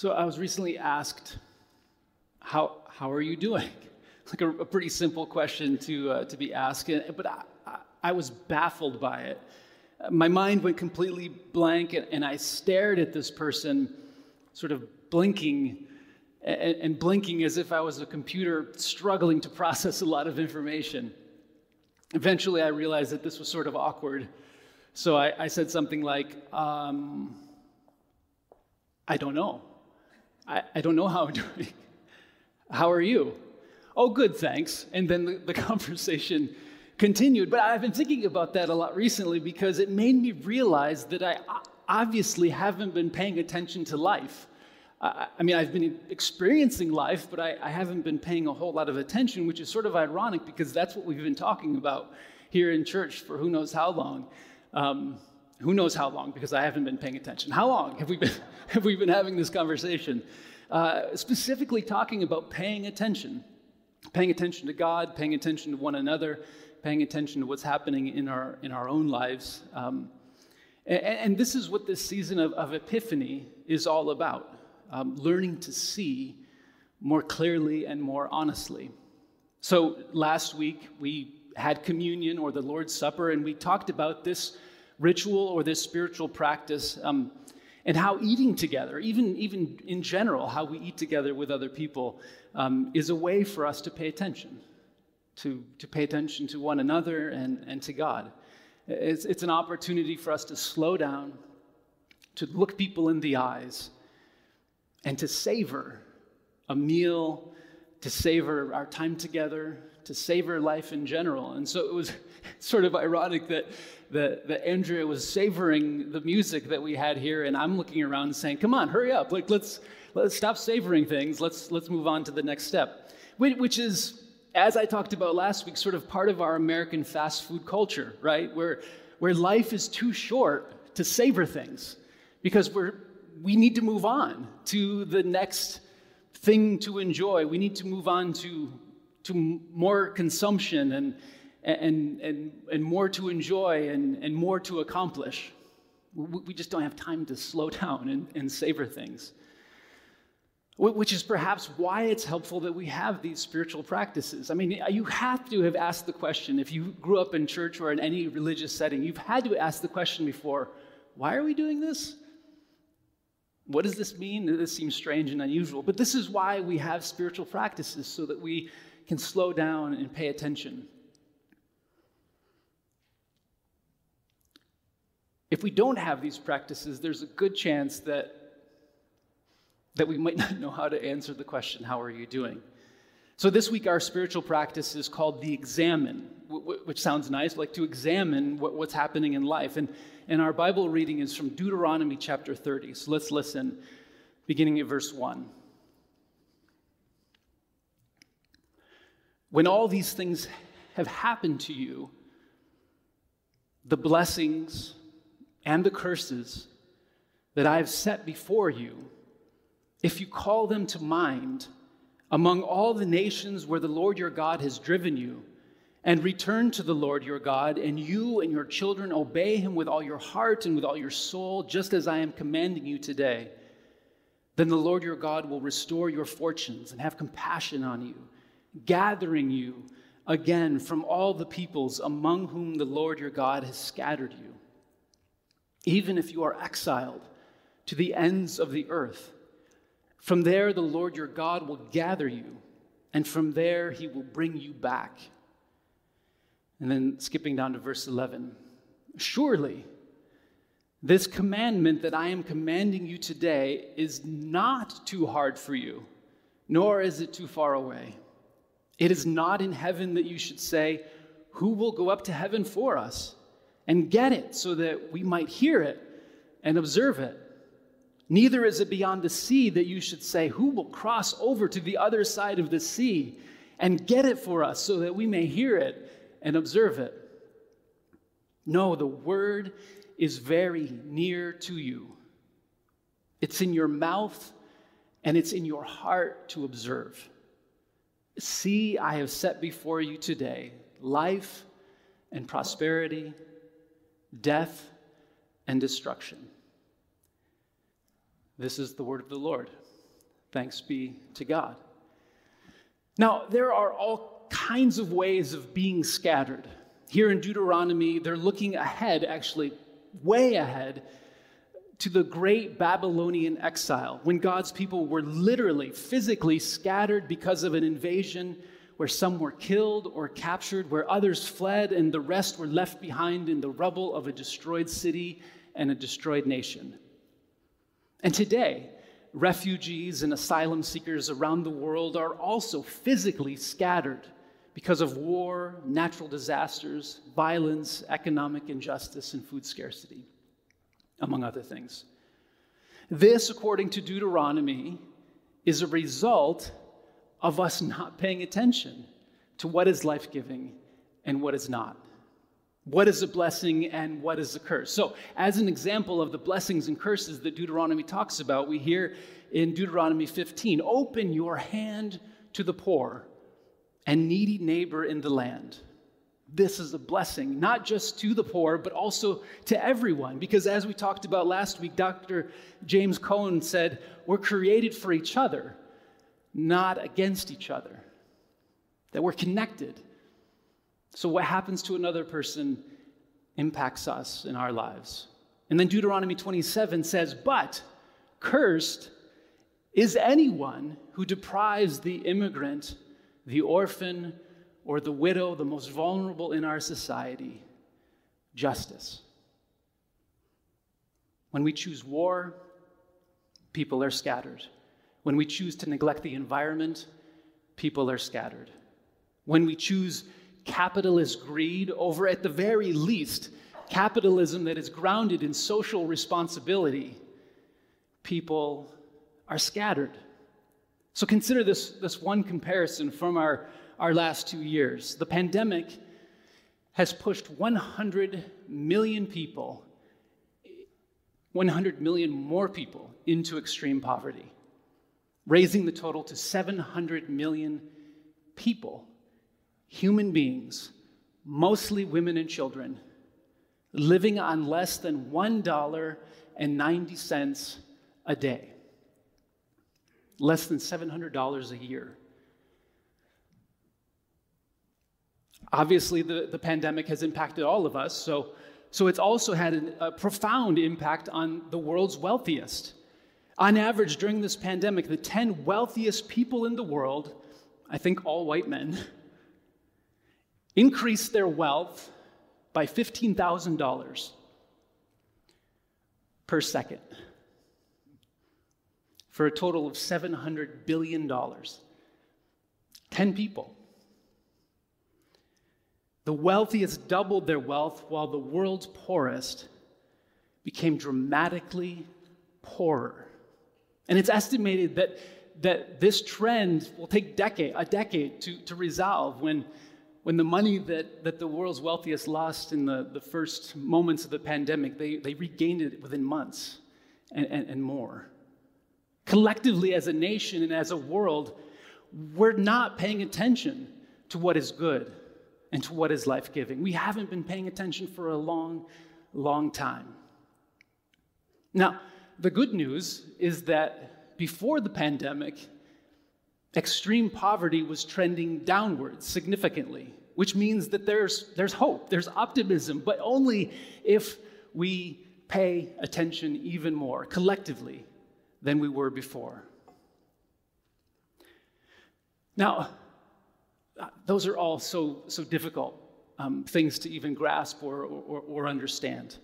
So I was recently asked, "How how are you doing?" Like a, a pretty simple question to uh, to be asked, but I, I, was baffled by it. My mind went completely blank, and, and I stared at this person, sort of blinking and, and blinking as if I was a computer struggling to process a lot of information. Eventually, I realized that this was sort of awkward, so I, I said something like, um, "I don't know." I, I don't know how I'm doing. How are you? Oh, good, thanks. And then the, the conversation continued. But I've been thinking about that a lot recently because it made me realize that I obviously haven't been paying attention to life. I, mean, I've been experiencing life, but I, I haven't been paying a whole lot of attention, which is sort of ironic because that's what we've been talking about here in church for who knows how long. Um, who knows how long because I haven't been paying attention. How long have we been, have we been having this conversation? Uh, specifically talking about paying attention, paying attention to God, paying attention to one another, paying attention to what's happening in our, in our own lives. Um, and, and, this is what this season of, of Epiphany is all about um, learning to see more clearly and more honestly. So last week we had communion or the Lord's Supper, and we talked about this ritual or this spiritual practice um, and how eating together, even, even in general, how we eat together with other people, um, is a way for us to pay attention, to, to pay attention to one another and, and to God. It's, it's an opportunity for us to slow down, to look people in the eyes, and to savor a meal, to savor our time together, to savor life in general. And so it was sort of ironic that, that, that Andrea was savoring the music that we had here, and I'm looking around and saying, come on, hurry up. Like, let's, let's stop savoring things. Let's, let's move on to the next step. Which is, as I talked about last week, sort of part of our American fast food culture, right? Where, where life is too short to savor things because we're, we need to move on to the next thing to enjoy. We need to move on to to more consumption and, and, and, and more to enjoy and, and more to accomplish. We just don't have time to slow down and, and savor things. Which is perhaps why it's helpful that we have these spiritual practices. I mean, you have to have asked the question, if you grew up in church or in any religious setting, you've had to ask the question before why are we doing this? What does this mean? This seems strange and unusual. But this is why we have spiritual practices, so that we can slow down and pay attention. If we don't have these practices, there's a good chance that, that we might not know how to answer the question, How are you doing? So, this week, our spiritual practice is called the examen, which sounds nice, like to examine what's happening in life. And, and our Bible reading is from Deuteronomy chapter 30. So, let's listen, beginning at verse 1. When all these things have happened to you, the blessings and the curses that I have set before you, if you call them to mind among all the nations where the Lord your God has driven you, and return to the Lord your God, and you and your children obey him with all your heart and with all your soul, just as I am commanding you today, then the Lord your God will restore your fortunes and have compassion on you gathering you again from all the peoples among whom the Lord your God has scattered you. Even if you are exiled to the ends of the earth, from there the Lord your God will gather you, and from there he will bring you back. And then skipping down to verse 11 Surely, this commandment that I am commanding you today is not too hard for you, nor is it too far away. It is not in heaven that you should say, Who will go up to heaven for us? And get it so that we might hear it and observe it. Neither is it beyond the sea that you should say, Who will cross over to the other side of the sea and get it for us so that we may hear it and observe it? No, the word is very near to you. It's in your mouth and it's in your heart to observe. See, I have set before you today life and prosperity, death and destruction. This is the word of the Lord. Thanks be to God. Now, there are all kinds of ways of being scattered. Here in Deuteronomy, they're looking ahead, actually, way ahead, to the great Babylonian exile, when God's people were literally, physically scattered because of an invasion, where some were killed or captured, where others fled, and the rest were left behind in the rubble of a destroyed city and a destroyed nation. And today, refugees and asylum seekers around the world are also physically scattered because of war, natural disasters, violence, economic injustice, and food scarcity, among other things. This, according to Deuteronomy, is a result of us not paying attention to what is life giving and what is not. What is a blessing and what is a curse? So, as an example of the blessings and curses that Deuteronomy talks about, we hear in Deuteronomy 15 Open your hand to the poor and needy neighbor in the land. This is a blessing, not just to the poor, but also to everyone. Because as we talked about last week, Dr. James Cone said, We're created for each other, not against each other, that we're connected. So, what happens to another person impacts us in our lives. And then Deuteronomy 27 says, But cursed is anyone who deprives the immigrant, the orphan, or the widow, the most vulnerable in our society, justice. When we choose war, people are scattered. When we choose to neglect the environment, people are scattered. When we choose capitalist greed over, at the very least, capitalism that is grounded in social responsibility, people are scattered. So consider this, this one comparison from our, our last two years. The pandemic has pushed 100 million people, 100 million more people into extreme poverty, raising the total to 700 million people human beings, mostly women and children, living on less than $1.90 a day, less than $700 a year. Obviously, the, the pandemic has impacted all of us, so, so it's also had an, a profound impact on the world's wealthiest. On average, during this pandemic, the 10 wealthiest people in the world, I think all white men, increased their wealth by $15,000 per second for a total of $700 billion. 10 people. The wealthiest doubled their wealth while the world's poorest became dramatically poorer. And it's estimated that, that this trend will take decade, a decade to, to resolve when when the money that, that the world's wealthiest lost in the, the first moments of the pandemic, they, they regained it within months and, and, and more. Collectively, as a nation and as a world, we're not paying attention to what is good and to what is life giving. We haven't been paying attention for a long, long time. Now, the good news is that before the pandemic, extreme poverty was trending downwards significantly, which means that there's, there's hope, there's optimism, but only if we pay attention even more collectively than we were before. Now, those are all so, so difficult um, things to even grasp or, or, or understand.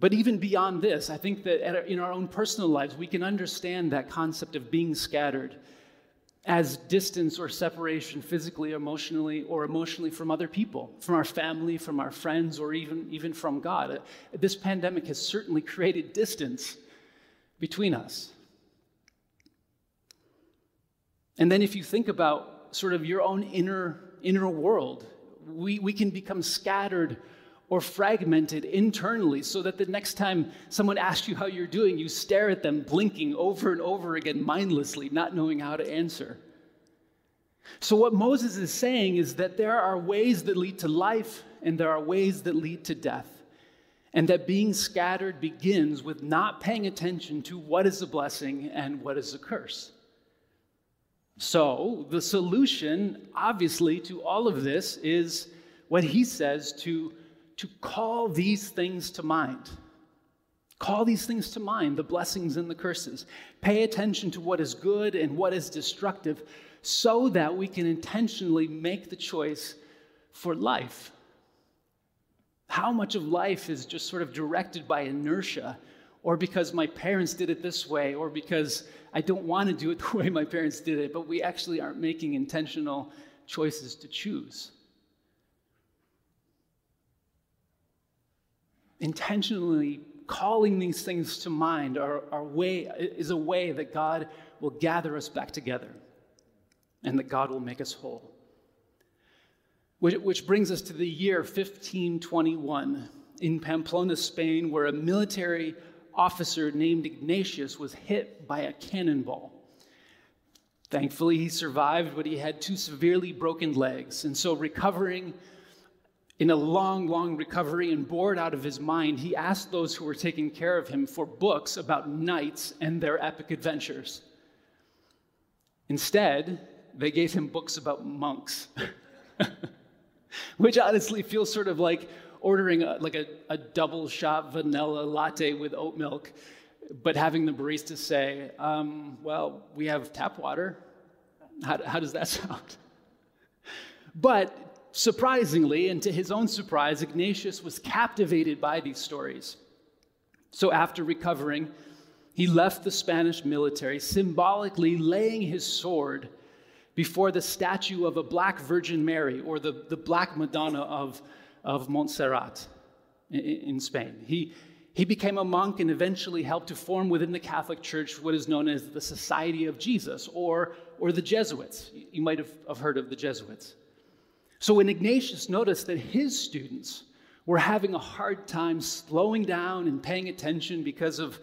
But even beyond this, I think that in our own personal lives, we can understand that concept of being scattered as distance or separation physically, emotionally, or emotionally from other people, from our family, from our friends, or even, even from God. This pandemic has certainly created distance between us. And then if you think about sort of your own inner, inner world, we, we can become scattered or fragmented internally so that the next time someone asks you how you're doing, you stare at them blinking over and over again mindlessly, not knowing how to answer. So, what Moses is saying is that there are ways that lead to life and there are ways that lead to death. and that being scattered begins with not paying attention to what is a blessing and what is a curse. So, the solution, obviously, to all of this is what he says to, to call these things to mind. Call these things to mind, the blessings and the curses. Pay attention to what is good and what is destructive so that we can intentionally make the choice for life. How much of life is just sort of directed by inertia or because my parents did it this way, or because I don't want to do it the way my parents did it, but we actually aren't making intentional choices to choose. Intentionally calling these things to mind are, are way, is a way that God will gather us back together and that God will make us whole. Which, which brings us to the year 1521 in Pamplona, Spain, where a military officer named Ignatius was hit by a cannonball. Thankfully, he survived, but he had two severely broken legs. And so, recovering in a long, long recovery and bored out of his mind, he asked those who were taking care of him for books about knights and their epic adventures. Instead, they gave him books about monks, which honestly feels sort of like ordering a, like a, a double shot vanilla latte with oat milk, but having the barista say, um, Well, we have tap water. How, how does that sound? But surprisingly, and to his own surprise, Ignatius was captivated by these stories. So after recovering, he left the Spanish military, symbolically laying his sword before the statue of a black Virgin Mary or the, the Black Madonna of of Montserrat in Spain. He, he became a monk and eventually helped to form within the Catholic Church what is known as the Society of Jesus or, or the Jesuits. You might have, have heard of the Jesuits. So when Ignatius noticed that his students were having a hard time slowing down and paying attention because of,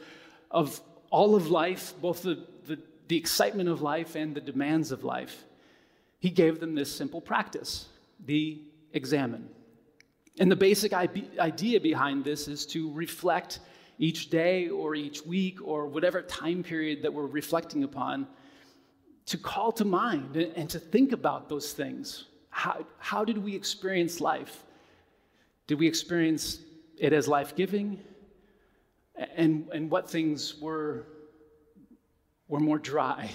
of all of life, both the, the, the excitement of life and the demands of life, he gave them this simple practice the examen. And the basic idea behind this is to reflect each day or each week or whatever time period that we're reflecting upon, to call to mind and to think about those things. How, how did we experience life? Did we experience it as life giving? And, and what things were, were more dry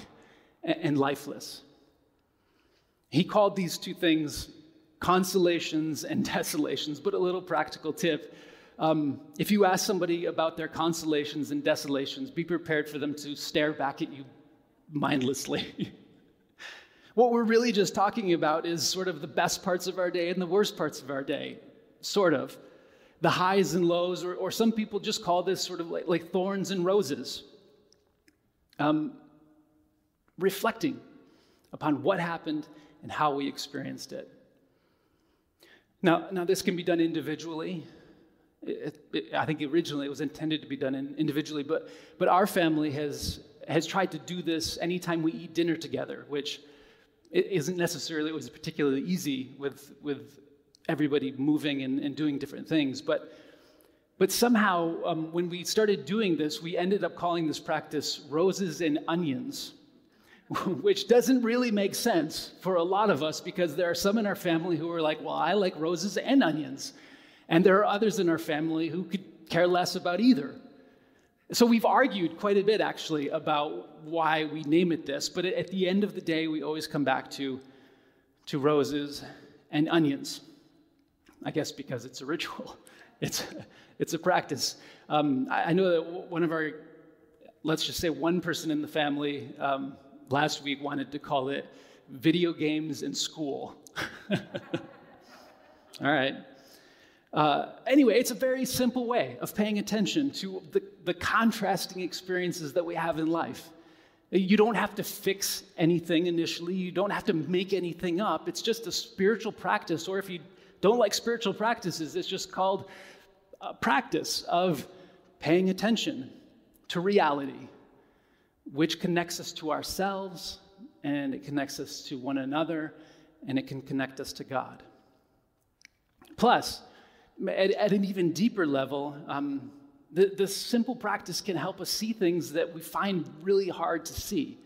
and lifeless? He called these two things consolations and desolations, but a little practical tip. Um, if you ask somebody about their consolations and desolations, be prepared for them to stare back at you mindlessly. what we're really just talking about is sort of the best parts of our day and the worst parts of our day, sort of. The highs and lows, or, or some people just call this sort of like, like thorns and roses. Um, reflecting upon what happened and how we experienced it. Now, now this can be done individually. It, it, I think originally it was intended to be done in, individually, but, but our family has, has tried to do this anytime we eat dinner together, which isn't necessarily always particularly easy with, with everybody moving and, and doing different things. But, but somehow, um, when we started doing this, we ended up calling this practice roses and onions. which doesn't really make sense for a lot of us because there are some in our family who are like, well, I like roses and onions. And there are others in our family who could care less about either. So we've argued quite a bit actually about why we name it this, but at the end of the day, we always come back to, to roses and onions. I guess because it's a ritual, it's, it's a practice. Um, I, I, know that one of our, let's just say one person in the family, um, last week wanted to call it video games in school. All right. Uh, anyway, it's a very simple way of paying attention to the, the contrasting experiences that we have in life. You don't have to fix anything initially, you don't have to make anything up. It's just a spiritual practice, or if you don't like spiritual practices, it's just called a practice of paying attention to reality which connects us to ourselves and it connects us to one another and it can connect us to God. Plus, at, at an even deeper level, um, the, the simple practice can help us see things that we find really hard to see.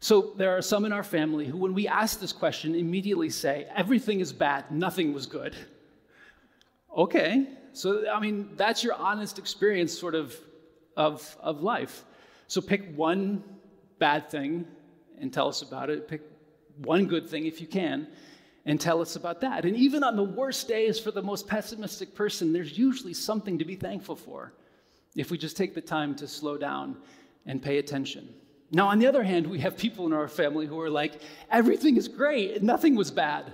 So there are some in our family who, when we ask this question, immediately say, Everything is bad, nothing was good. Okay, so I mean, that's your honest experience, sort of, of, of life. So pick one bad thing and tell us about it. Pick one good thing if you can and tell us about that. And even on the worst days for the most pessimistic person, there's usually something to be thankful for if we just take the time to slow down and pay attention. Now, on the other hand, we have people in our family who are like, everything is great, nothing was bad.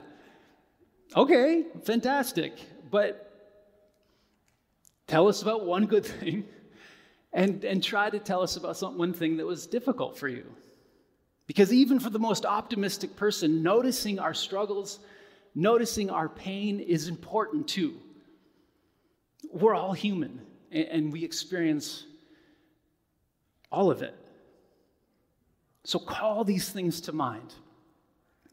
Okay, fantastic. But tell us about one good thing and, and try to tell us about some, one thing that was difficult for you. Because even for the most optimistic person, noticing our struggles, noticing our pain is important too. We're all human and we experience all of it. So call these things to mind,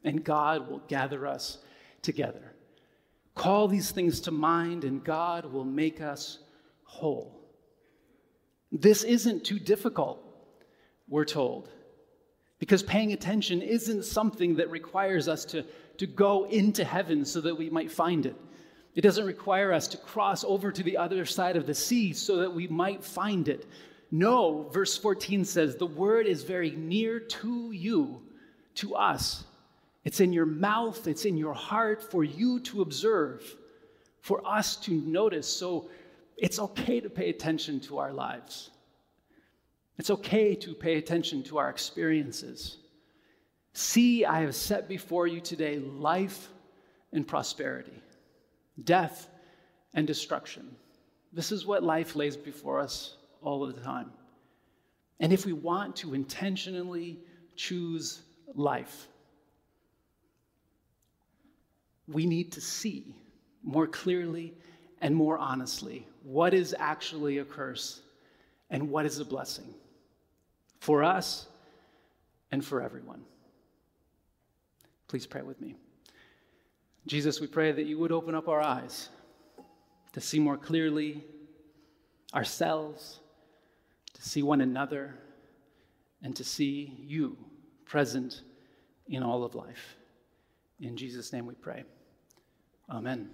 and God will gather us together. Call these things to mind, and God will make us whole. This isn't too difficult, we're told, because paying attention isn't something that requires us to, to go into heaven so that we might find it. It doesn't require us to cross over to the other side of the sea so that we might find it. No, verse 14 says, the word is very near to you, to us. It's in your mouth, it's in your heart for you to observe, for us to notice. So it's okay to pay attention to our lives. It's okay to pay attention to our experiences. See, I have set before you today life and prosperity death, and destruction. This is what life lays before us all the time. And if we want to intentionally choose life, we need to see more clearly and more honestly what is actually a curse and what is a blessing for us and for everyone. Please pray with me. Jesus, we pray that you would open up our eyes to see more clearly ourselves, to see one another, and to see you present in all of life. In Jesus' name we pray. Amen.